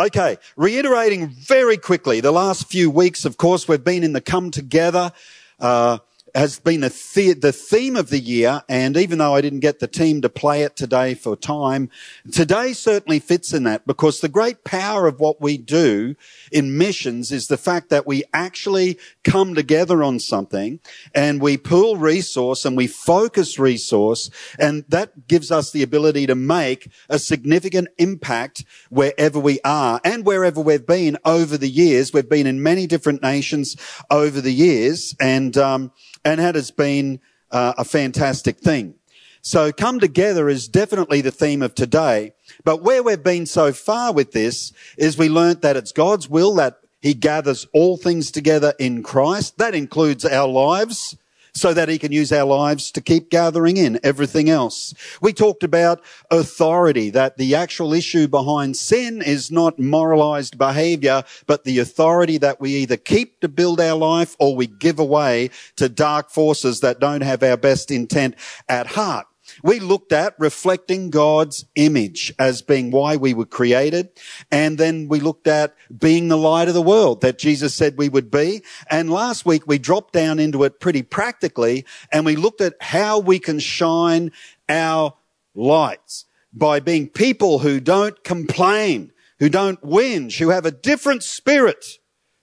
Okay, reiterating very quickly, the last few weeks, of course, we've been in the come together, uh, has been the, the, the theme of the year. And even though I didn't get the team to play it today for time, today certainly fits in that because the great power of what we do in missions is the fact that we actually come together on something and we pool resource and we focus resource. And that gives us the ability to make a significant impact wherever we are and wherever we've been over the years. We've been in many different nations over the years and, um, and it has been uh, a fantastic thing. So come together is definitely the theme of today. But where we've been so far with this is we learnt that it's God's will that he gathers all things together in Christ. That includes our lives so that he can use our lives to keep gathering in everything else. We talked about authority, that the actual issue behind sin is not moralized behavior, but the authority that we either keep to build our life or we give away to dark forces that don't have our best intent at heart. We looked at reflecting God's image as being why we were created. And then we looked at being the light of the world that Jesus said we would be. And last week we dropped down into it pretty practically and we looked at how we can shine our lights by being people who don't complain, who don't whinge, who have a different spirit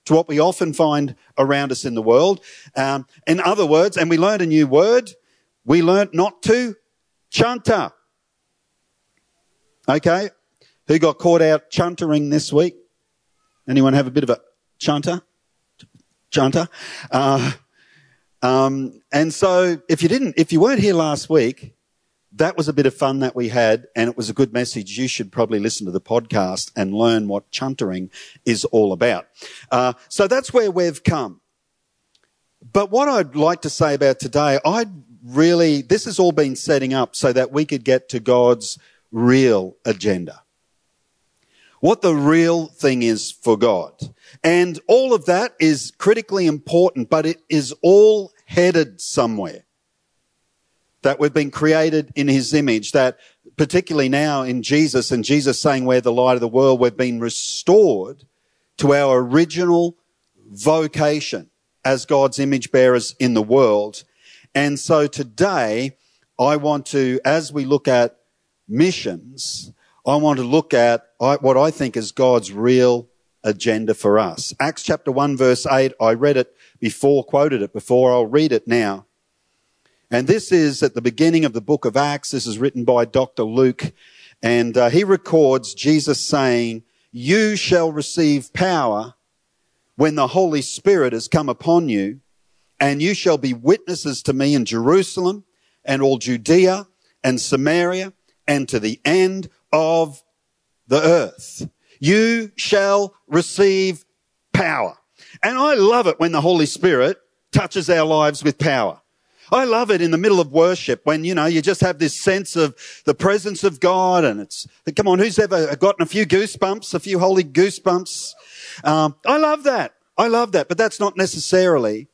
to what we often find around us in the world. Um, in other words, and we learned a new word. We learned not to Chunter. Okay. Who got caught out chuntering this week? Anyone have a bit of a chunter? Chunter. Uh, um, and so if you didn't, if you weren't here last week, that was a bit of fun that we had and it was a good message. You should probably listen to the podcast and learn what chuntering is all about. Uh, so that's where we've come. But what I'd like to say about today, I'd really, this has all been setting up so that we could get to God's real agenda. What the real thing is for God. And all of that is critically important, but it is all headed somewhere. That we've been created in his image, that particularly now in Jesus and Jesus saying we're the light of the world, we've been restored to our original vocation as God's image bearers in the world and so today, I want to, as we look at missions, I want to look at what I think is God's real agenda for us. Acts chapter 1 verse 8, I read it before, quoted it before, I'll read it now. And this is at the beginning of the book of Acts. This is written by Dr. Luke. And uh, he records Jesus saying, You shall receive power when the Holy Spirit has come upon you and you shall be witnesses to me in Jerusalem and all Judea and Samaria and to the end of the earth. You shall receive power. And I love it when the Holy Spirit touches our lives with power. I love it in the middle of worship when, you know, you just have this sense of the presence of God and it's, come on, who's ever gotten a few goosebumps, a few holy goosebumps? Um, I love that. I love that, but that's not necessarily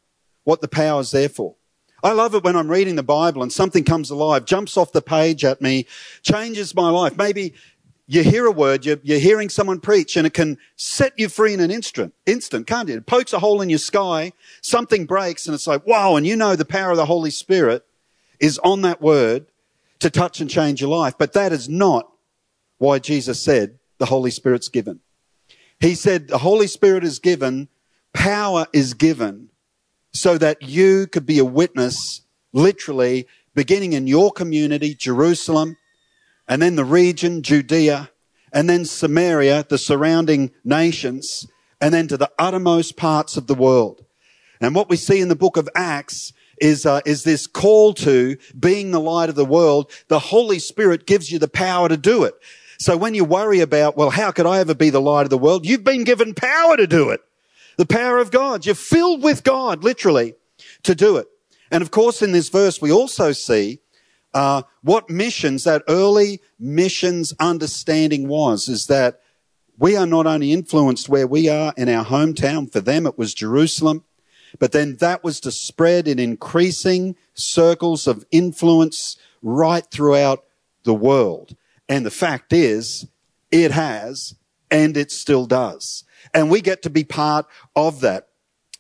what the power is there for. I love it when I'm reading the Bible and something comes alive, jumps off the page at me, changes my life. Maybe you hear a word, you're, you're, hearing someone preach and it can set you free in an instant, instant, can't it? It pokes a hole in your sky, something breaks and it's like, wow, and you know the power of the Holy Spirit is on that word to touch and change your life. But that is not why Jesus said the Holy Spirit's given. He said the Holy Spirit is given, power is given so that you could be a witness, literally, beginning in your community, Jerusalem, and then the region, Judea, and then Samaria, the surrounding nations, and then to the uttermost parts of the world. And what we see in the book of Acts is, uh, is this call to being the light of the world. The Holy Spirit gives you the power to do it. So when you worry about, well, how could I ever be the light of the world? You've been given power to do it the power of God. You're filled with God, literally, to do it. And of course, in this verse, we also see uh, what missions, that early missions understanding was, is that we are not only influenced where we are in our hometown, for them it was Jerusalem, but then that was to spread in increasing circles of influence right throughout the world. And the fact is, it has and it still does. And we get to be part of that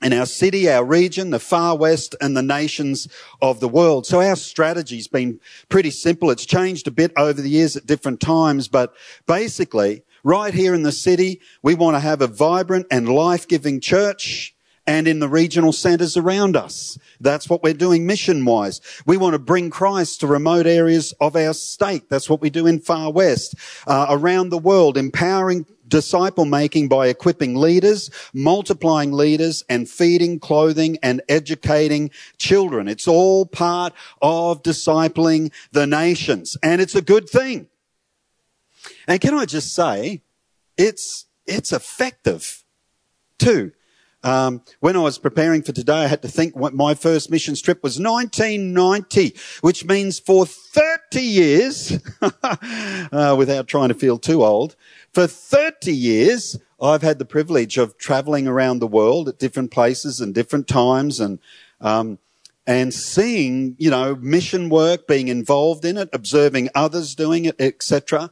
in our city, our region, the far west and the nations of the world. So our strategy's been pretty simple. It's changed a bit over the years at different times, but basically right here in the city, we want to have a vibrant and life-giving church and in the regional centres around us. That's what we're doing mission wise. We want to bring Christ to remote areas of our state. That's what we do in Far West, uh, around the world, empowering disciple making by equipping leaders, multiplying leaders, and feeding, clothing, and educating children. It's all part of discipling the nations, and it's a good thing. And can I just say, it's, it's effective too. Um, when I was preparing for today, I had to think what my first mission trip was 1990, which means for 30 years, uh, without trying to feel too old, for 30 years, I've had the privilege of traveling around the world at different places and different times and, um, and seeing, you know, mission work, being involved in it, observing others doing it, etc.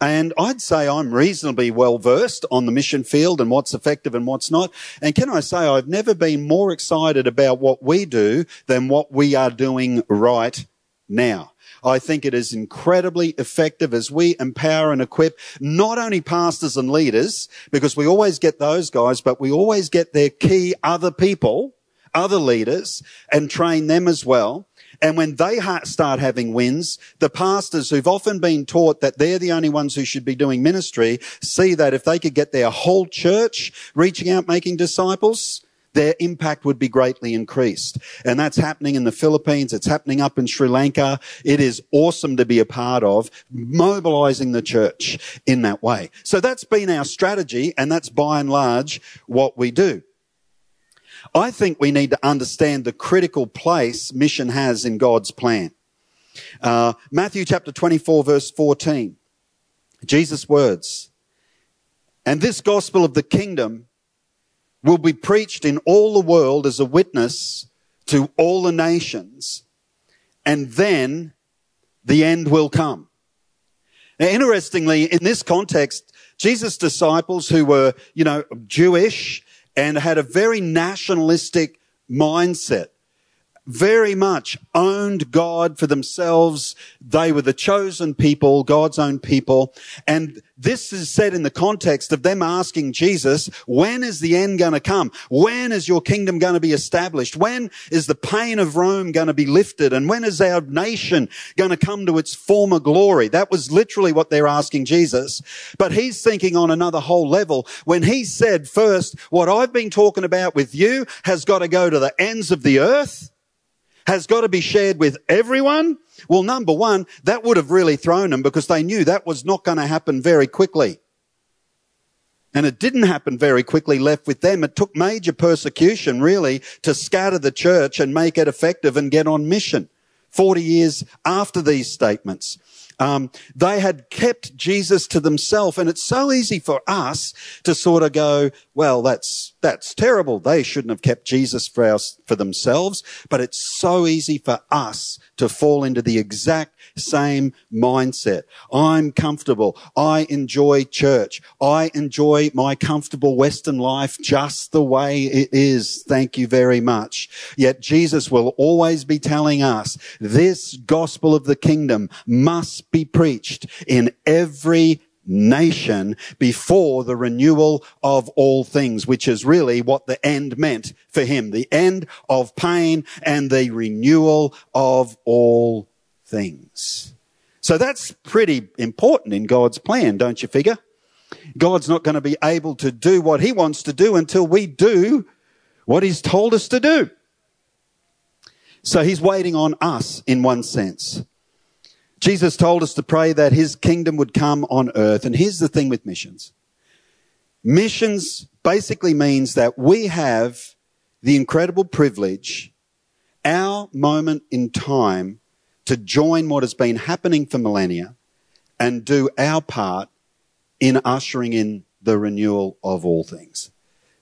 And I'd say I'm reasonably well versed on the mission field and what's effective and what's not. And can I say I've never been more excited about what we do than what we are doing right now. I think it is incredibly effective as we empower and equip not only pastors and leaders, because we always get those guys, but we always get their key other people, other leaders, and train them as well. And when they start having wins, the pastors who've often been taught that they're the only ones who should be doing ministry see that if they could get their whole church reaching out, making disciples, their impact would be greatly increased. And that's happening in the Philippines. It's happening up in Sri Lanka. It is awesome to be a part of mobilizing the church in that way. So that's been our strategy and that's by and large what we do. I think we need to understand the critical place mission has in God's plan. Uh, Matthew chapter 24 verse 14. Jesus' words. And this gospel of the kingdom will be preached in all the world as a witness to all the nations. And then the end will come. Now, interestingly, in this context, Jesus' disciples who were, you know, Jewish and had a very nationalistic mindset very much owned God for themselves. They were the chosen people, God's own people. And this is said in the context of them asking Jesus, when is the end going to come? When is your kingdom going to be established? When is the pain of Rome going to be lifted? And when is our nation going to come to its former glory? That was literally what they're asking Jesus. But he's thinking on another whole level when he said first, what I've been talking about with you has got to go to the ends of the earth has got to be shared with everyone? Well, number one, that would have really thrown them because they knew that was not going to happen very quickly. And it didn't happen very quickly left with them. It took major persecution really to scatter the church and make it effective and get on mission. 40 years after these statements. Um, they had kept Jesus to themselves, and it's so easy for us to sort of go, "Well, that's that's terrible. They shouldn't have kept Jesus for us for themselves." But it's so easy for us to fall into the exact same mindset. I'm comfortable. I enjoy church. I enjoy my comfortable Western life just the way it is. Thank you very much. Yet Jesus will always be telling us this gospel of the kingdom must be preached in every nation before the renewal of all things, which is really what the end meant for him. The end of pain and the renewal of all things. So that's pretty important in God's plan, don't you figure? God's not going to be able to do what he wants to do until we do what he's told us to do. So he's waiting on us in one sense. Jesus told us to pray that his kingdom would come on earth. And here's the thing with missions. Missions basically means that we have the incredible privilege, our moment in time to join what has been happening for millennia and do our part in ushering in the renewal of all things.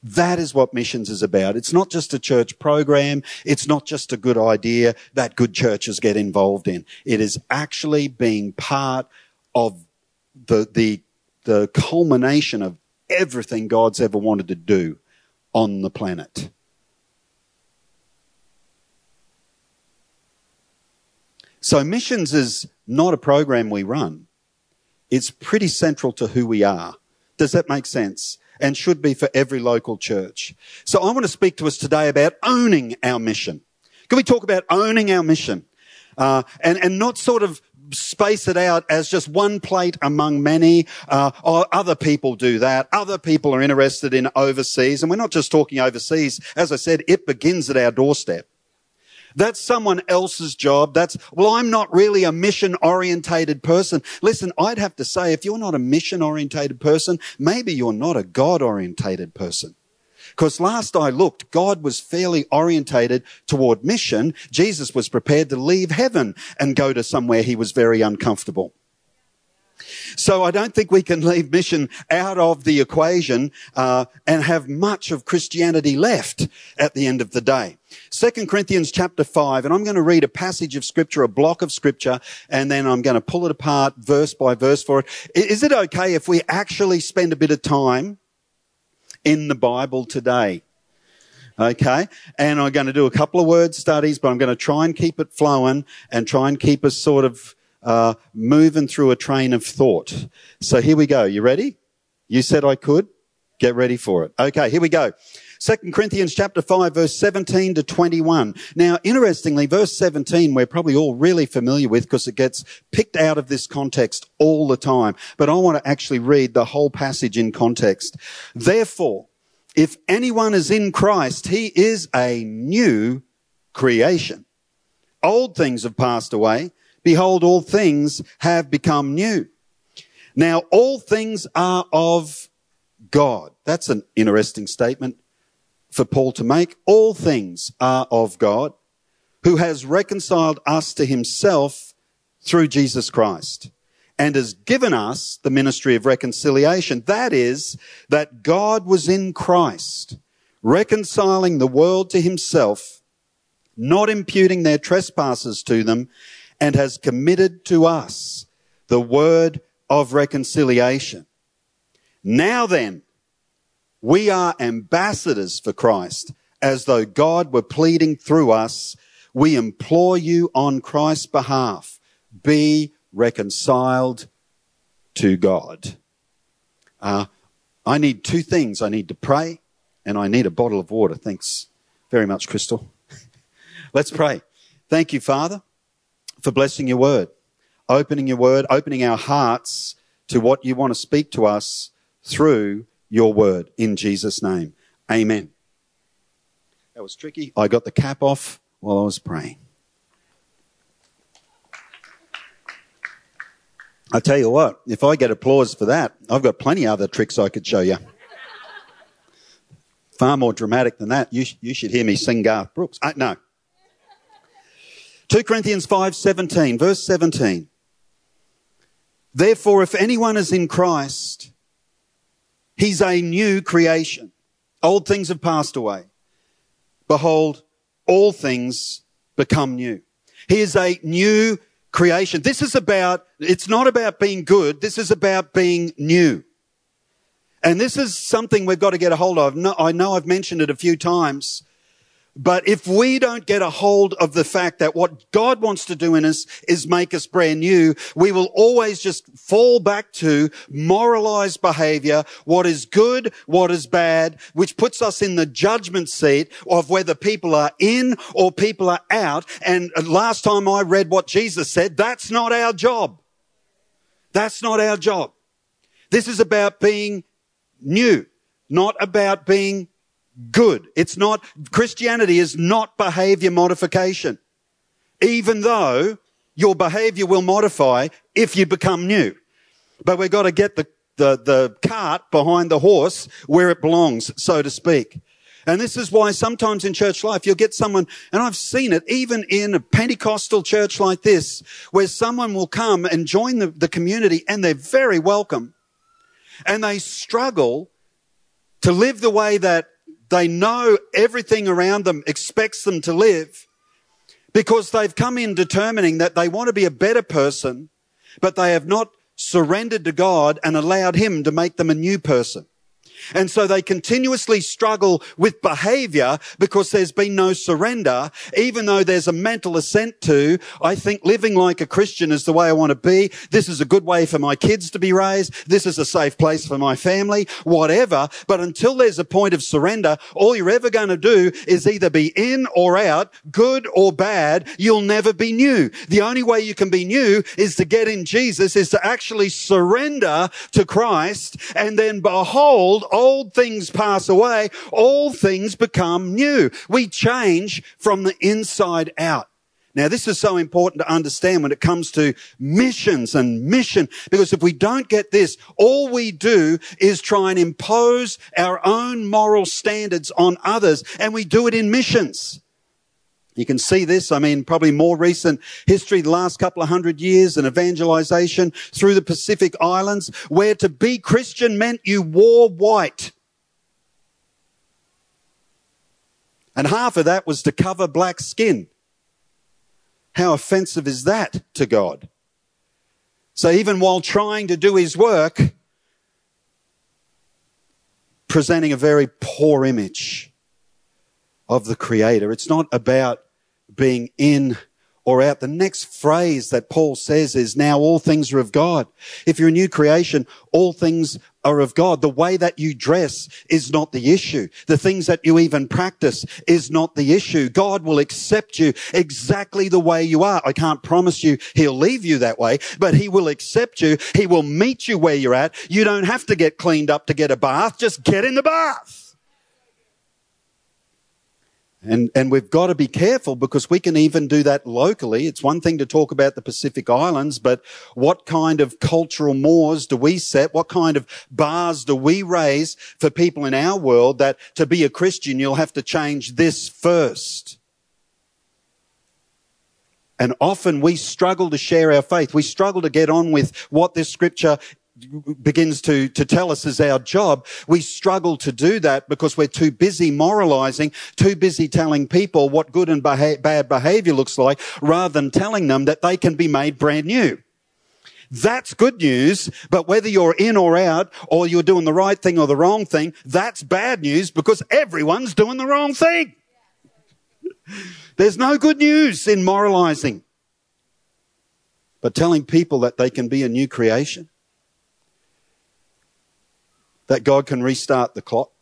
That is what missions is about. It's not just a church program. It's not just a good idea that good churches get involved in. It is actually being part of the, the, the culmination of everything God's ever wanted to do on the planet. So missions is not a program we run. It's pretty central to who we are. Does that make sense? And should be for every local church. So I want to speak to us today about owning our mission. Can we talk about owning our mission? Uh, and, and not sort of space it out as just one plate among many. Uh, or other people do that. Other people are interested in overseas. And we're not just talking overseas. As I said, it begins at our doorstep. That's someone else's job. That's, well, I'm not really a mission orientated person. Listen, I'd have to say, if you're not a mission orientated person, maybe you're not a God orientated person. Because last I looked, God was fairly orientated toward mission. Jesus was prepared to leave heaven and go to somewhere he was very uncomfortable. So I don't think we can leave mission out of the equation uh, and have much of Christianity left at the end of the day. Second Corinthians chapter five, and I'm going to read a passage of scripture, a block of scripture, and then I'm going to pull it apart verse by verse for it. Is it okay if we actually spend a bit of time in the Bible today? Okay. And I'm going to do a couple of word studies, but I'm going to try and keep it flowing and try and keep us sort of uh, moving through a train of thought. So here we go. You ready? You said I could. Get ready for it. Okay, here we go. Second Corinthians chapter 5 verse 17 to 21. Now, interestingly, verse 17 we're probably all really familiar with because it gets picked out of this context all the time. But I want to actually read the whole passage in context. Therefore, if anyone is in Christ, he is a new creation. Old things have passed away. Behold, all things have become new. Now, all things are of God. That's an interesting statement for Paul to make. All things are of God, who has reconciled us to himself through Jesus Christ and has given us the ministry of reconciliation. That is, that God was in Christ, reconciling the world to himself, not imputing their trespasses to them, and has committed to us the word of reconciliation. Now then, we are ambassadors for Christ, as though God were pleading through us. We implore you on Christ's behalf, be reconciled to God. Uh, I need two things. I need to pray and I need a bottle of water. Thanks very much, Crystal. Let's pray. Thank you, Father for blessing your word, opening your word, opening our hearts to what you want to speak to us through your word in Jesus' name. Amen. That was tricky. I got the cap off while I was praying. I tell you what, if I get applause for that, I've got plenty other tricks I could show you. Far more dramatic than that. You, you should hear me sing Garth Brooks. Uh, no. 2 Corinthians 5:17, verse 17. Therefore, if anyone is in Christ, he's a new creation. Old things have passed away. Behold, all things become new. He is a new creation. This is about, it's not about being good. This is about being new. And this is something we've got to get a hold of. I know I've mentioned it a few times. But if we don't get a hold of the fact that what God wants to do in us is make us brand new, we will always just fall back to moralized behavior, what is good, what is bad, which puts us in the judgment seat of whether people are in or people are out. And last time I read what Jesus said, that's not our job. That's not our job. This is about being new, not about being good. It's not, Christianity is not behavior modification. Even though your behavior will modify if you become new. But we've got to get the, the, the cart behind the horse where it belongs, so to speak. And this is why sometimes in church life you'll get someone, and I've seen it even in a Pentecostal church like this, where someone will come and join the, the community and they're very welcome. And they struggle to live the way that they know everything around them expects them to live because they've come in determining that they want to be a better person, but they have not surrendered to God and allowed Him to make them a new person. And so they continuously struggle with behavior because there's been no surrender, even though there's a mental assent to, I think living like a Christian is the way I want to be. This is a good way for my kids to be raised. This is a safe place for my family, whatever. But until there's a point of surrender, all you're ever going to do is either be in or out, good or bad. You'll never be new. The only way you can be new is to get in Jesus, is to actually surrender to Christ and then behold, old things pass away, all things become new. We change from the inside out. Now, this is so important to understand when it comes to missions and mission, because if we don't get this, all we do is try and impose our own moral standards on others, and we do it in missions. You can see this, I mean, probably more recent history, the last couple of hundred years and evangelization through the Pacific Islands, where to be Christian meant you wore white. And half of that was to cover black skin. How offensive is that to God? So even while trying to do his work, presenting a very poor image of the creator. It's not about being in or out. The next phrase that Paul says is now all things are of God. If you're a new creation, all things are of God. The way that you dress is not the issue. The things that you even practice is not the issue. God will accept you exactly the way you are. I can't promise you he'll leave you that way, but he will accept you. He will meet you where you're at. You don't have to get cleaned up to get a bath. Just get in the bath. And, and we've got to be careful because we can even do that locally. It's one thing to talk about the Pacific Islands, but what kind of cultural mores do we set? What kind of bars do we raise for people in our world that to be a Christian, you'll have to change this first? And often we struggle to share our faith. We struggle to get on with what this scripture begins to, to tell us is our job, we struggle to do that because we're too busy moralizing, too busy telling people what good and beha- bad behavior looks like, rather than telling them that they can be made brand new. That's good news, but whether you're in or out, or you're doing the right thing or the wrong thing, that's bad news because everyone's doing the wrong thing. There's no good news in moralizing. But telling people that they can be a new creation, that God can restart the clock,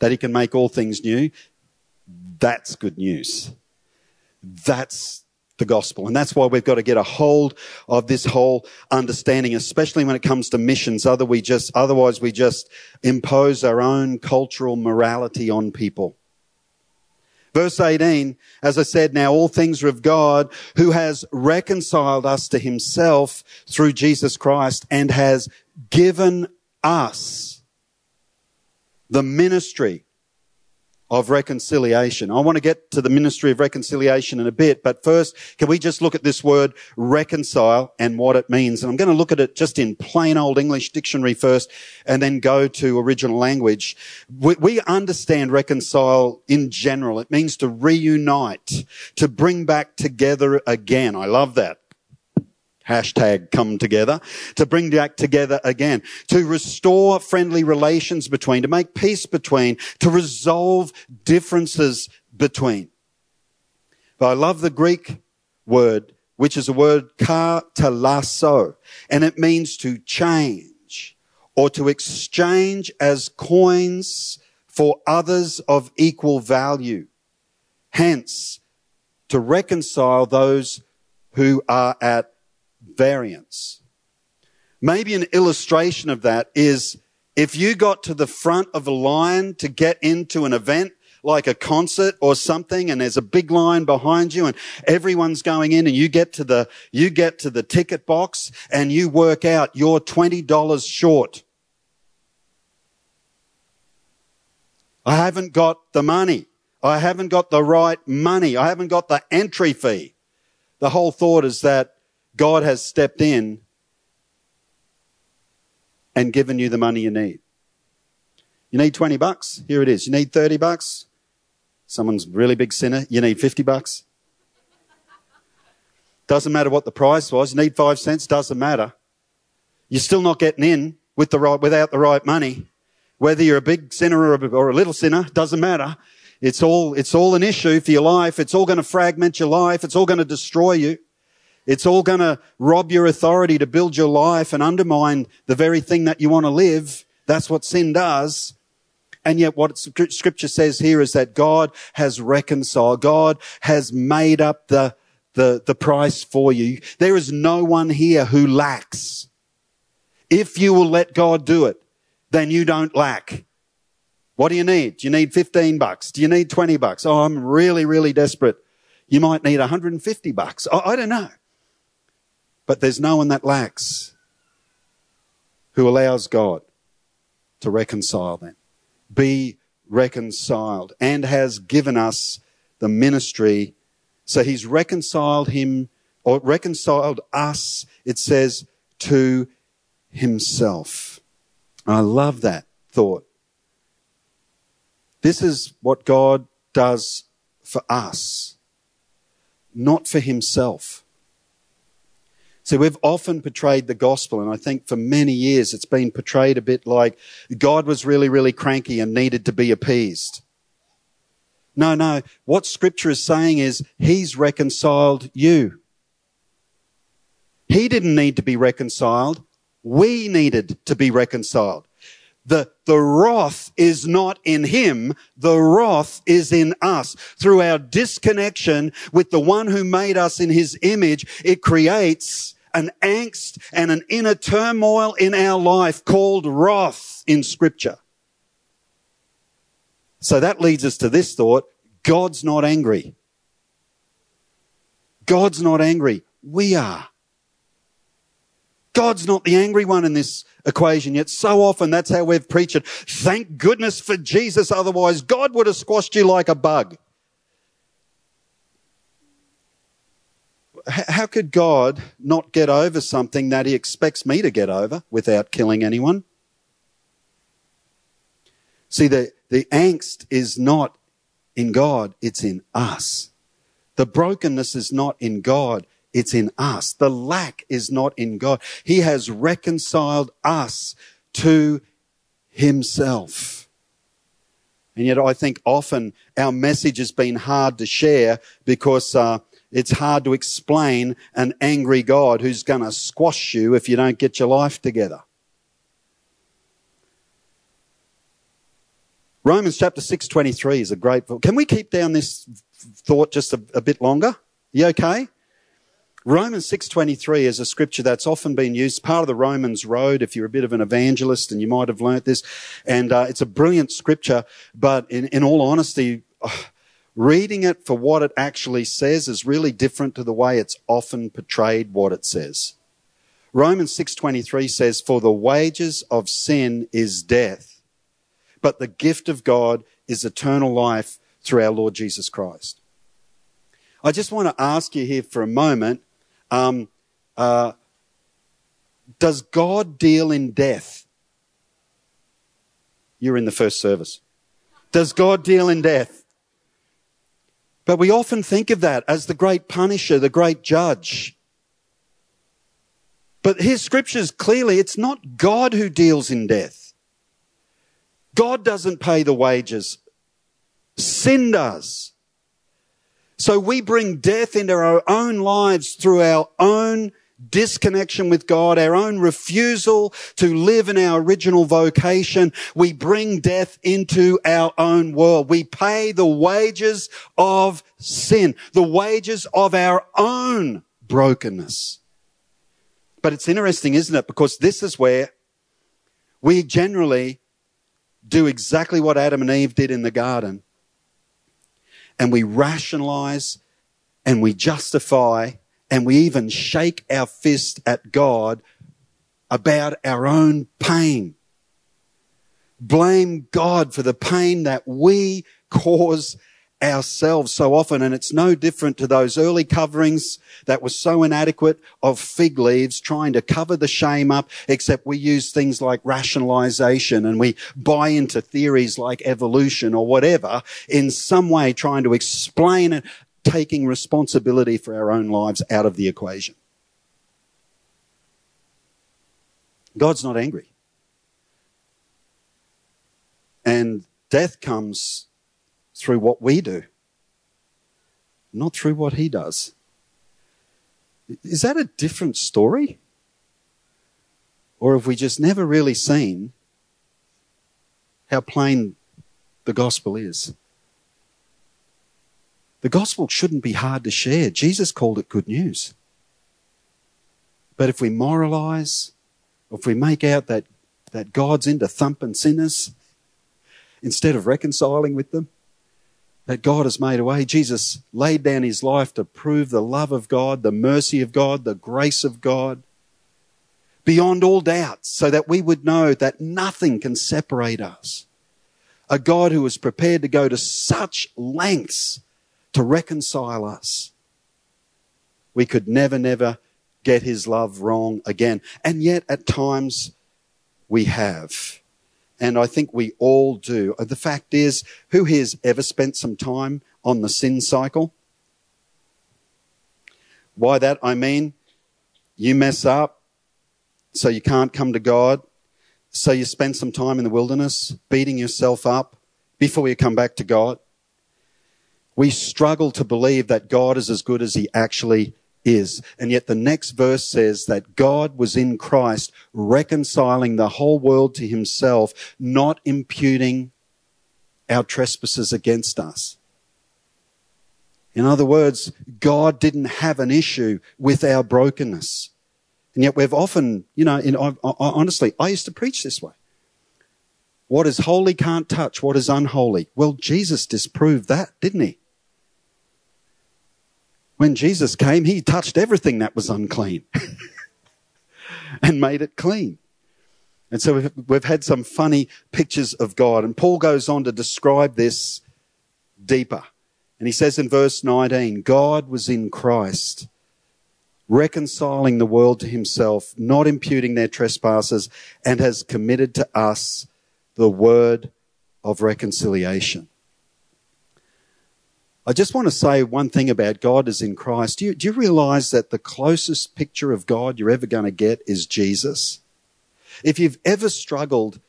that He can make all things new, that's good news. That's the gospel. And that's why we've got to get a hold of this whole understanding, especially when it comes to missions. Other we just, otherwise we just impose our own cultural morality on people. Verse 18, as I said, now all things are of God who has reconciled us to himself through Jesus Christ and has given us the ministry of reconciliation. I want to get to the ministry of reconciliation in a bit, but first, can we just look at this word reconcile and what it means? And I'm going to look at it just in plain old English dictionary first and then go to original language. We, we understand reconcile in general. It means to reunite, to bring back together again. I love that hashtag come together, to bring back together again, to restore friendly relations between, to make peace between, to resolve differences between. But I love the Greek word, which is a word katalasso, and it means to change or to exchange as coins for others of equal value. Hence, to reconcile those who are at variance. Maybe an illustration of that is if you got to the front of a line to get into an event, like a concert or something and there's a big line behind you and everyone's going in and you get to the, you get to the ticket box and you work out you're $20 short. I haven't got the money. I haven't got the right money. I haven't got the entry fee. The whole thought is that God has stepped in and given you the money you need. You need 20 bucks? Here it is. You need 30 bucks? Someone's really big sinner. You need 50 bucks? Doesn't matter what the price was. You need five cents? Doesn't matter. You're still not getting in with the right, without the right money. Whether you're a big sinner or a, or a little sinner, doesn't matter. It's all, it's all an issue for your life. It's all going to fragment your life. It's all going to destroy you. It's all going to rob your authority to build your life and undermine the very thing that you want to live. That's what sin does. And yet what scripture says here is that God has reconciled. God has made up the, the, the price for you. There is no one here who lacks. If you will let God do it, then you don't lack. What do you need? Do you need 15 bucks? Do you need 20 bucks? Oh, I'm really, really desperate. You might need 150 bucks. I, I don't know. But there's no one that lacks who allows God to reconcile them be reconciled and has given us the ministry. So he's reconciled him or reconciled us, it says, to himself. I love that thought. This is what God does for us, not for himself. So we've often portrayed the gospel, and I think for many years it's been portrayed a bit like God was really, really cranky and needed to be appeased. No, no. What scripture is saying is he's reconciled you. He didn't need to be reconciled. We needed to be reconciled. The, the wrath is not in him. The wrath is in us. Through our disconnection with the one who made us in his image, it creates an angst and an inner turmoil in our life called wrath in scripture. So that leads us to this thought. God's not angry. God's not angry. We are. God's not the angry one in this equation, yet so often that's how we've preached it. Thank goodness for Jesus, otherwise God would have squashed you like a bug. How could God not get over something that he expects me to get over without killing anyone? See, the, the angst is not in God, it's in us. The brokenness is not in God, it's in us. The lack is not in God. He has reconciled us to himself. And yet I think often our message has been hard to share because uh, it's hard to explain an angry God who's going to squash you if you don't get your life together. Romans chapter 6:23 is a great Can we keep down this thought just a, a bit longer? You okay? Romans 6:23 is a scripture that's often been used, part of the Romans road. If you're a bit of an evangelist, and you might have learnt this, and uh, it's a brilliant scripture. But in, in all honesty, reading it for what it actually says is really different to the way it's often portrayed what it says. Romans 6:23 says for the wages of sin is death but the gift of God is eternal life through our Lord Jesus Christ. I just want to ask you here for a moment um, uh, does God deal in death? You're in the first service. Does God deal in death? But we often think of that as the great punisher, the great judge. But his scriptures clearly, it's not God who deals in death. God doesn't pay the wages. Sin does. So we bring death into our own lives through our own disconnection with God, our own refusal to live in our original vocation, we bring death into our own world. We pay the wages of sin, the wages of our own brokenness. But it's interesting, isn't it? Because this is where we generally do exactly what Adam and Eve did in the garden. And we rationalize and we justify and we even shake our fist at God about our own pain. Blame God for the pain that we cause ourselves so often. And it's no different to those early coverings that were so inadequate of fig leaves trying to cover the shame up, except we use things like rationalization and we buy into theories like evolution or whatever in some way trying to explain it taking responsibility for our own lives out of the equation. God's not angry. And death comes through what we do, not through what he does. Is that a different story? Or have we just never really seen how plain the gospel is? The gospel shouldn't be hard to share. Jesus called it good news. But if we moralize, if we make out that, that God's into thumping sinners instead of reconciling with them, that God has made a way. Jesus laid down his life to prove the love of God, the mercy of God, the grace of God beyond all doubts so that we would know that nothing can separate us. A God who is prepared to go to such lengths to reconcile us. We could never, never get his love wrong again. And yet at times we have. And I think we all do. Uh, the fact is, who has ever spent some time on the sin cycle? Why that? I mean, you mess up, so you can't come to God. So you spend some time in the wilderness beating yourself up before you come back to God. We struggle to believe that God is as good as he actually is. And yet the next verse says that God was in Christ reconciling the whole world to himself, not imputing our trespasses against us. In other words, God didn't have an issue with our brokenness. And yet we've often, you know, in, I, I, honestly, I used to preach this way. What is holy can't touch what is unholy. Well, Jesus disproved that, didn't he? When Jesus came, he touched everything that was unclean and made it clean. And so we've, we've had some funny pictures of God. And Paul goes on to describe this deeper. And he says in verse 19, God was in Christ reconciling the world to himself, not imputing their trespasses, and has committed to us the word of reconciliation. I just want to say one thing about God is in Christ. Do you, do you realize that the closest picture of God you're ever going to get is Jesus? If you've ever struggled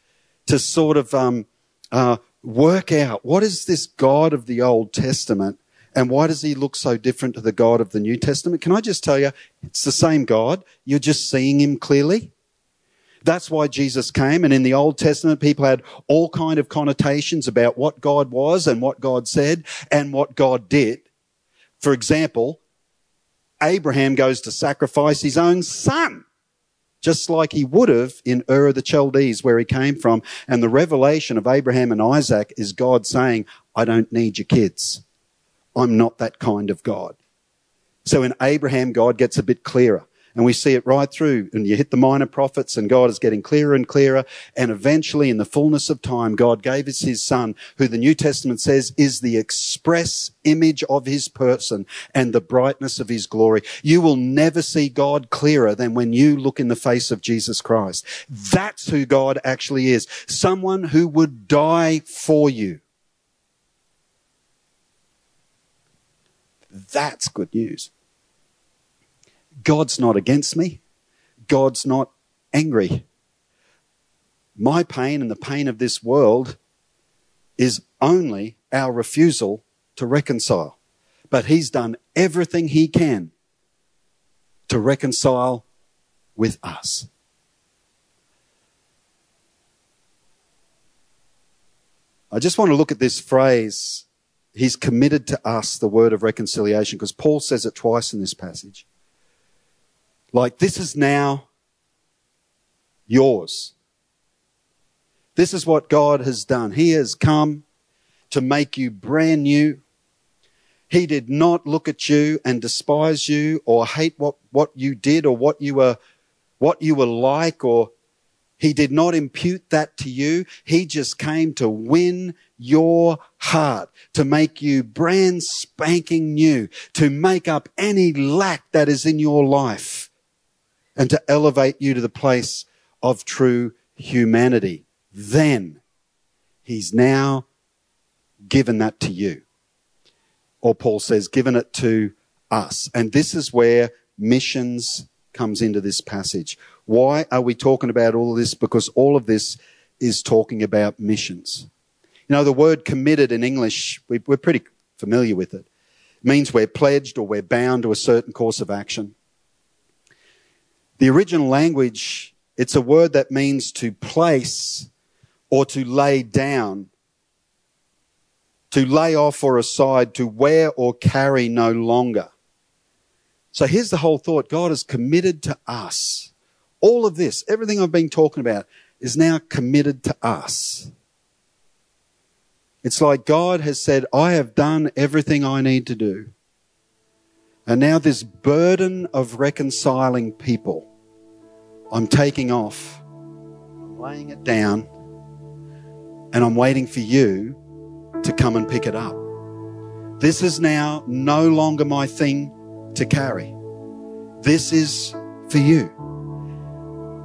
to sort of um, uh, work out what is this God of the Old Testament and why does he look so different to the God of the New Testament? Can I just tell you, it's the same God. You're just seeing him clearly. That's why Jesus came. And in the Old Testament, people had all kind of connotations about what God was and what God said and what God did. For example, Abraham goes to sacrifice his own son, just like he would have in Ur of the Chaldees, where he came from. And the revelation of Abraham and Isaac is God saying, I don't need your kids. I'm not that kind of God. So in Abraham, God gets a bit clearer. And we see it right through. And you hit the minor prophets and God is getting clearer and clearer. And eventually in the fullness of time, God gave us his son, who the New Testament says is the express image of his person and the brightness of his glory. You will never see God clearer than when you look in the face of Jesus Christ. That's who God actually is. Someone who would die for you. That's good news. God's not against me. God's not angry. My pain and the pain of this world is only our refusal to reconcile. But He's done everything He can to reconcile with us. I just want to look at this phrase He's committed to us the word of reconciliation because Paul says it twice in this passage. Like, this is now yours. This is what God has done. He has come to make you brand new. He did not look at you and despise you or hate what, what you did or what you were, what you were like or he did not impute that to you. He just came to win your heart, to make you brand spanking new, to make up any lack that is in your life, and to elevate you to the place of true humanity. Then he's now given that to you. Or Paul says, given it to us. And this is where missions comes into this passage. Why are we talking about all of this? Because all of this is talking about missions. You know, the word committed in English, we, we're pretty familiar with it. It means we're pledged or we're bound to a certain course of action. The original language, it's a word that means to place or to lay down, to lay off or aside, to wear or carry no longer. So here's the whole thought God is committed to us. All of this, everything I've been talking about, is now committed to us. It's like God has said, I have done everything I need to do. And now this burden of reconciling people, I'm taking off, I'm laying it down, and I'm waiting for you to come and pick it up. This is now no longer my thing to carry. This is for you.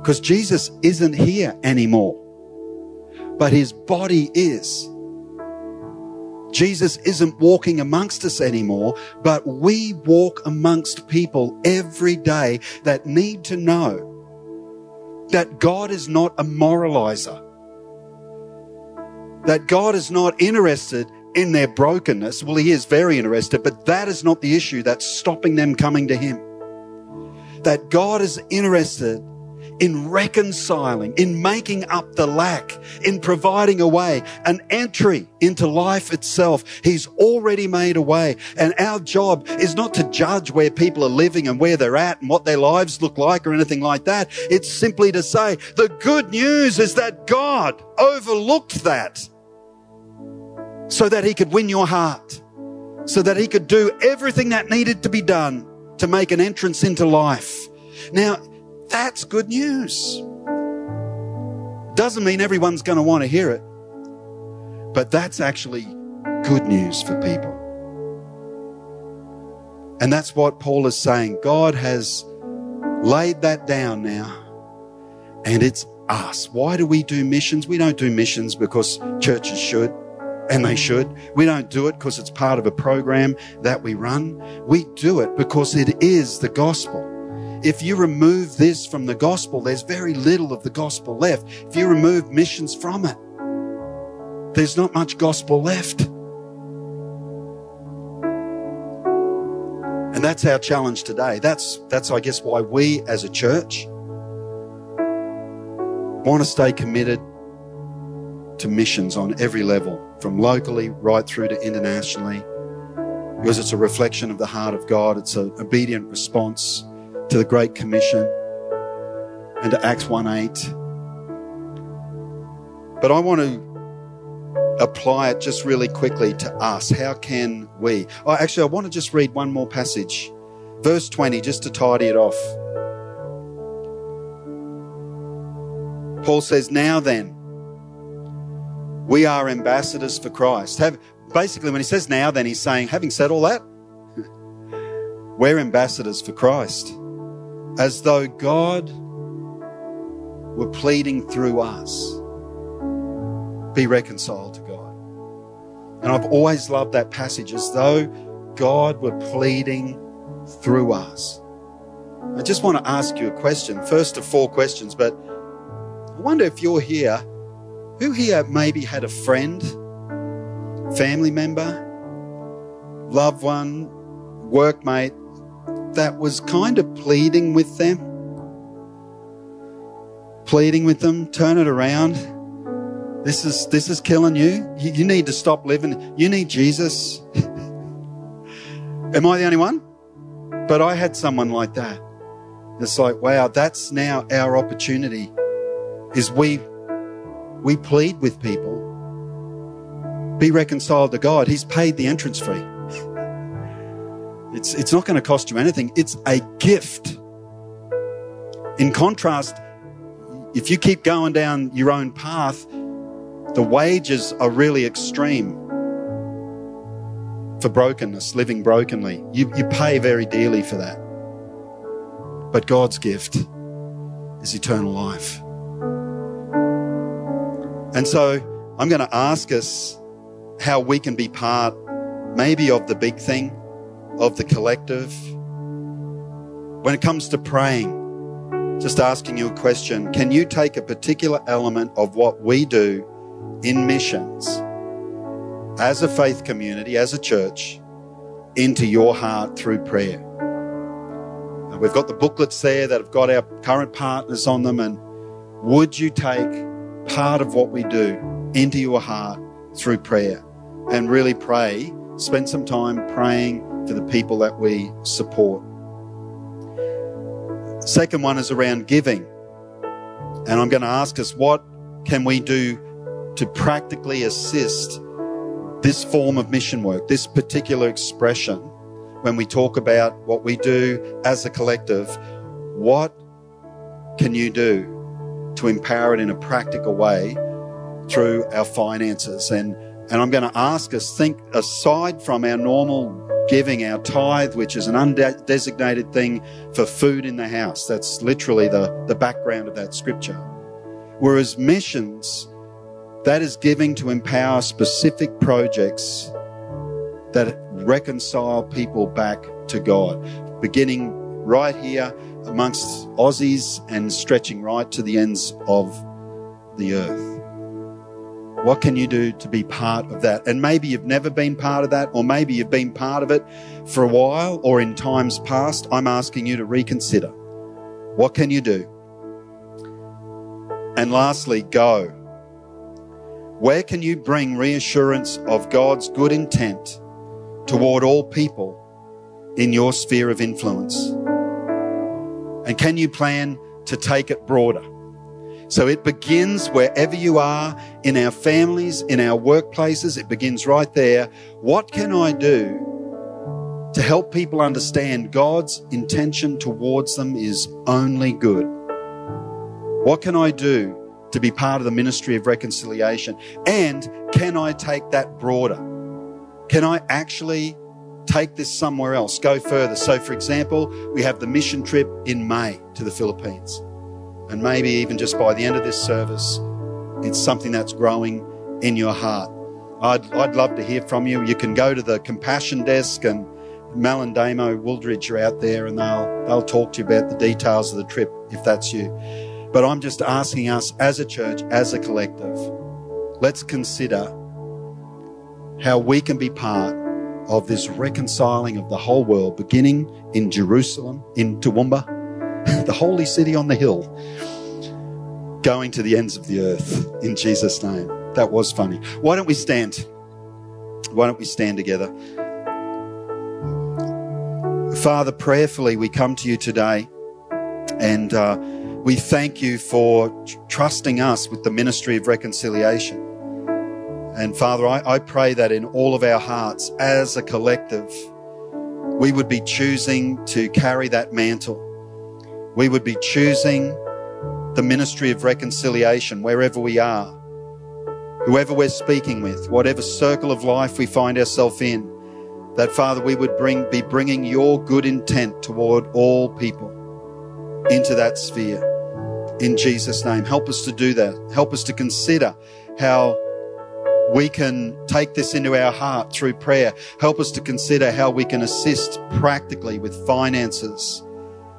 Because Jesus isn't here anymore, but his body is. Jesus isn't walking amongst us anymore, but we walk amongst people every day that need to know that God is not a moralizer that God is not interested in their brokenness. Well, He is very interested, but that is not the issue that's stopping them coming to Him. That God is interested in reconciling, in making up the lack, in providing a way, an entry into life itself. He's already made a way. And our job is not to judge where people are living and where they're at and what their lives look like or anything like that. It's simply to say the good news is that God overlooked that so that he could win your heart, so that he could do everything that needed to be done to make an entrance into life. Now, that's good news. Doesn't mean everyone's going to want to hear it, but that's actually good news for people. And that's what Paul is saying. God has laid that down now, and it's us. Why do we do missions? We don't do missions because churches should and they should. We don't do it because it's part of a program that we run. We do it because it is the gospel. If you remove this from the gospel, there's very little of the gospel left. If you remove missions from it, there's not much gospel left. And that's our challenge today. That's, that's, I guess, why we as a church want to stay committed to missions on every level, from locally right through to internationally, because it's a reflection of the heart of God. It's an obedient response to the Great Commission and to Acts 1 8. But I want to apply it just really quickly to us. How can we? Oh, actually, I want to just read one more passage. Verse 20, just to tidy it off. Paul says, Now then, we are ambassadors for Christ. Have, basically, when he says now, then he's saying, having said all that, we're ambassadors for Christ. As though God were pleading through us, be reconciled to God. And I've always loved that passage, as though God were pleading through us. I just want to ask you a question, first of four questions, but I wonder if you're here who here maybe had a friend, family member, loved one, workmate that was kind of pleading with them? Pleading with them, turn it around. This is this is killing you. You, you need to stop living. You need Jesus. Am I the only one? But I had someone like that. It's like, wow, that's now our opportunity. Is we we plead with people be reconciled to God. He's paid the entrance fee. It's, it's not going to cost you anything. It's a gift. In contrast, if you keep going down your own path, the wages are really extreme for brokenness, living brokenly. You, you pay very dearly for that. But God's gift is eternal life. And so I'm going to ask us how we can be part, maybe of the big thing, of the collective. When it comes to praying, just asking you a question can you take a particular element of what we do in missions as a faith community, as a church, into your heart through prayer. And we've got the booklets there that have got our current partners on them. And would you take part of what we do into your heart through prayer and really pray? Spend some time praying for the people that we support. Second one is around giving. And I'm going to ask us what can we do to practically assist this form of mission work, this particular expression, when we talk about what we do as a collective, what can you do to empower it in a practical way through our finances? And, and I'm going to ask us think aside from our normal giving, our tithe, which is an undesignated thing for food in the house. That's literally the, the background of that scripture. Whereas missions that is giving to empower specific projects that reconcile people back to God, beginning right here amongst Aussies and stretching right to the ends of the earth. What can you do to be part of that? And maybe you've never been part of that, or maybe you've been part of it for a while or in times past. I'm asking you to reconsider. What can you do? And lastly, go. Where can you bring reassurance of God's good intent toward all people in your sphere of influence? And can you plan to take it broader? So it begins wherever you are in our families, in our workplaces. It begins right there. What can I do to help people understand God's intention towards them is only good? What can I do to be part of the ministry of reconciliation? And can I take that broader? Can I actually take this somewhere else, go further? So, for example, we have the mission trip in May to the Philippines. And maybe even just by the end of this service, it's something that's growing in your heart. I'd, I'd love to hear from you. You can go to the compassion desk and Mel and Damo Wooldridge are out there and they'll, they'll talk to you about the details of the trip if that's you. But I'm just asking us as a church, as a collective, let's consider how we can be part of this reconciling of the whole world, beginning in Jerusalem, in Toowoomba, the holy city on the hill, going to the ends of the earth in Jesus' name. That was funny. Why don't we stand? Why don't we stand together? Father, prayerfully, we come to you today and uh, we thank you for trusting us with the ministry of reconciliation. And Father, I, I pray that in all of our hearts as a collective, we would be choosing to carry that mantle. We would be choosing the ministry of reconciliation wherever we are, whoever we're speaking with, whatever circle of life we find ourselves in, that Father, we would bring, be bringing your good intent toward all people into that sphere in Jesus' name. Help us to do that. Help us to consider how we can take this into our heart through prayer. Help us to consider how we can assist practically with finances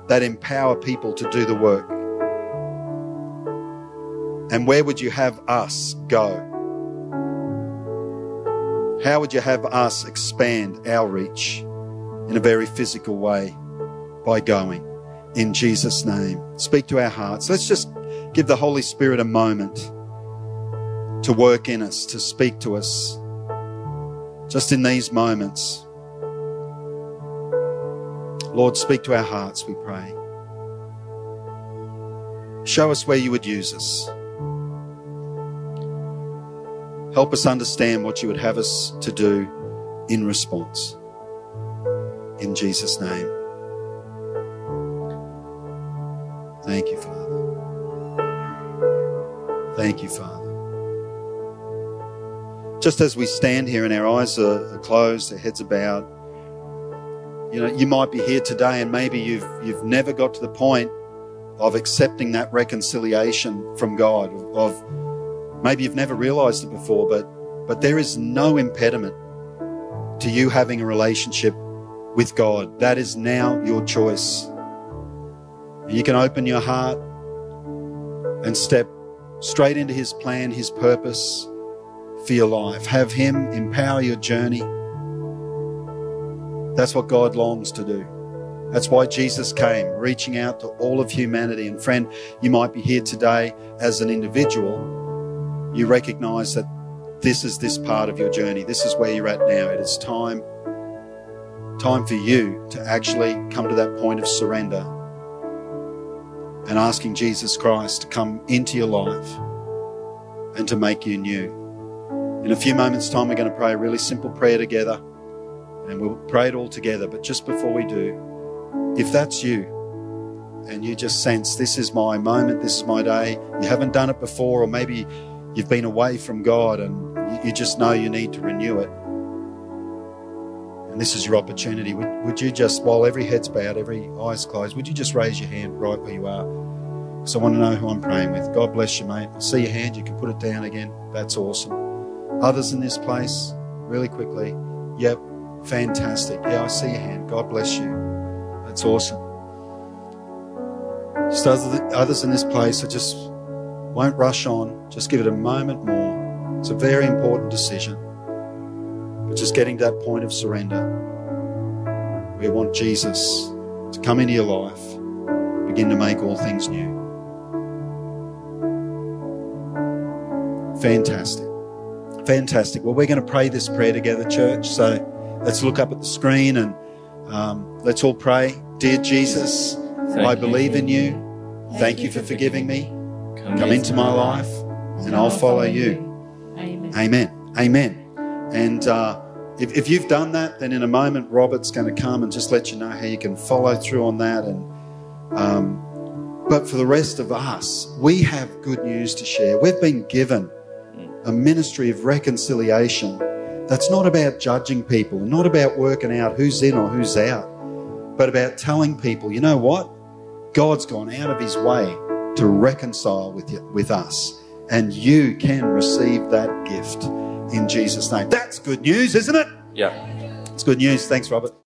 that empower people to do the work. And where would you have us go? How would you have us expand our reach in a very physical way by going? in Jesus' name. Speak to our hearts. Let's just give the Holy Spirit a moment to work in us, to speak to us. Just in these moments. Lord, speak to our hearts, we pray. Show us where you would use us. Help us understand what you would have us to do in response. In Jesus' name. Thank you, Father. Thank you, Father. Just as we stand here and our eyes are closed, our heads are bowed, you know, you might be here today and maybe you've, you've never got to the point of accepting that reconciliation from God, of maybe you've never realized it before, but, but there is no impediment to you having a relationship with God. That is now your choice. You can open your heart and step straight into His plan, His purpose for your life. Have Him empower your journey. That's what God longs to do. That's why Jesus came, reaching out to all of humanity. And friend, you might be here today as an individual. You recognize that this is this part of your journey. This is where you're at now. It is time, time for you to actually come to that point of surrender and asking Jesus Christ to come into your life and to make you new. In a few moments' time, we're going to pray a really simple prayer together and we'll pray it all together. But just before we do, if that's you and you just sense this is my moment, this is my day, you haven't done it before, or maybe you've been away from God and you just know you need to renew it. And this is your opportunity. Would, would you just, while every head's bowed, every eye's closed, would you just raise your hand right where you are? Because I want to know who I'm praying with. God bless you, mate. I see your hand. You can put it down again. That's awesome. Others in this place, really quickly. Yep, fantastic. Yeah, I see your hand. God bless you. That's awesome. Just others in this place, I just won't rush on. Just give it a moment more. It's a very important decision. But just getting to that point of surrender. We want Jesus to come into your life, begin to make all things new. Fantastic. Fantastic. Well, we're going to pray this prayer together, church. So let's look up at the screen and um, let's all pray. Dear Jesus, I believe in you. Thank you for forgiving me. Come into my life and I'll follow you. Amen. Amen. Amen. And uh, if, if you've done that, then in a moment, Robert's going to come and just let you know how you can follow through on that. And um, but for the rest of us, we have good news to share. We've been given a ministry of reconciliation that's not about judging people, and not about working out who's in or who's out, but about telling people, you know what? God's gone out of his way to reconcile with you, with us, and you can receive that gift in Jesus' name. That's good news, isn't it? Yeah. It's good news. Thanks, Robert.